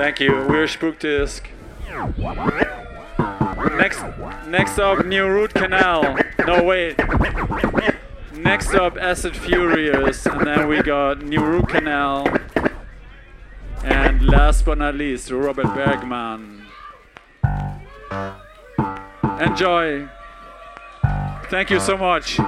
Thank you. We're Spookdisk. Next, next up, New Root Canal. No wait. Next up, Acid Furious, and then we got New Root Canal. Last but not least, Robert Bergman. Enjoy. Thank you so much.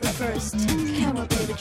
the first. Come up with a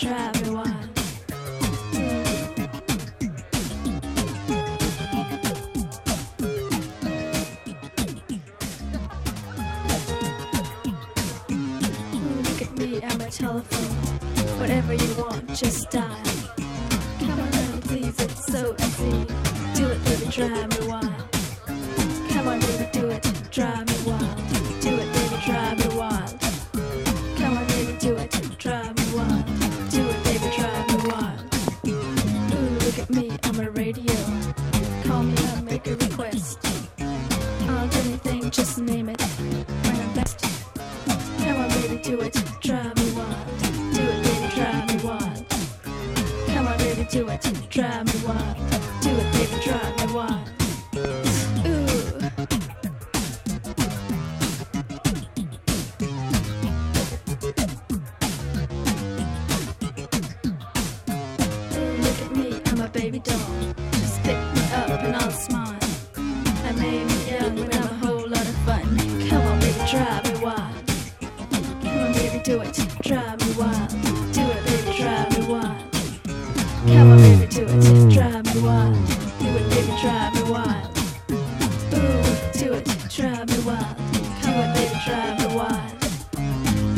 drive the one.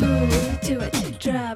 Ooh, do it, drive.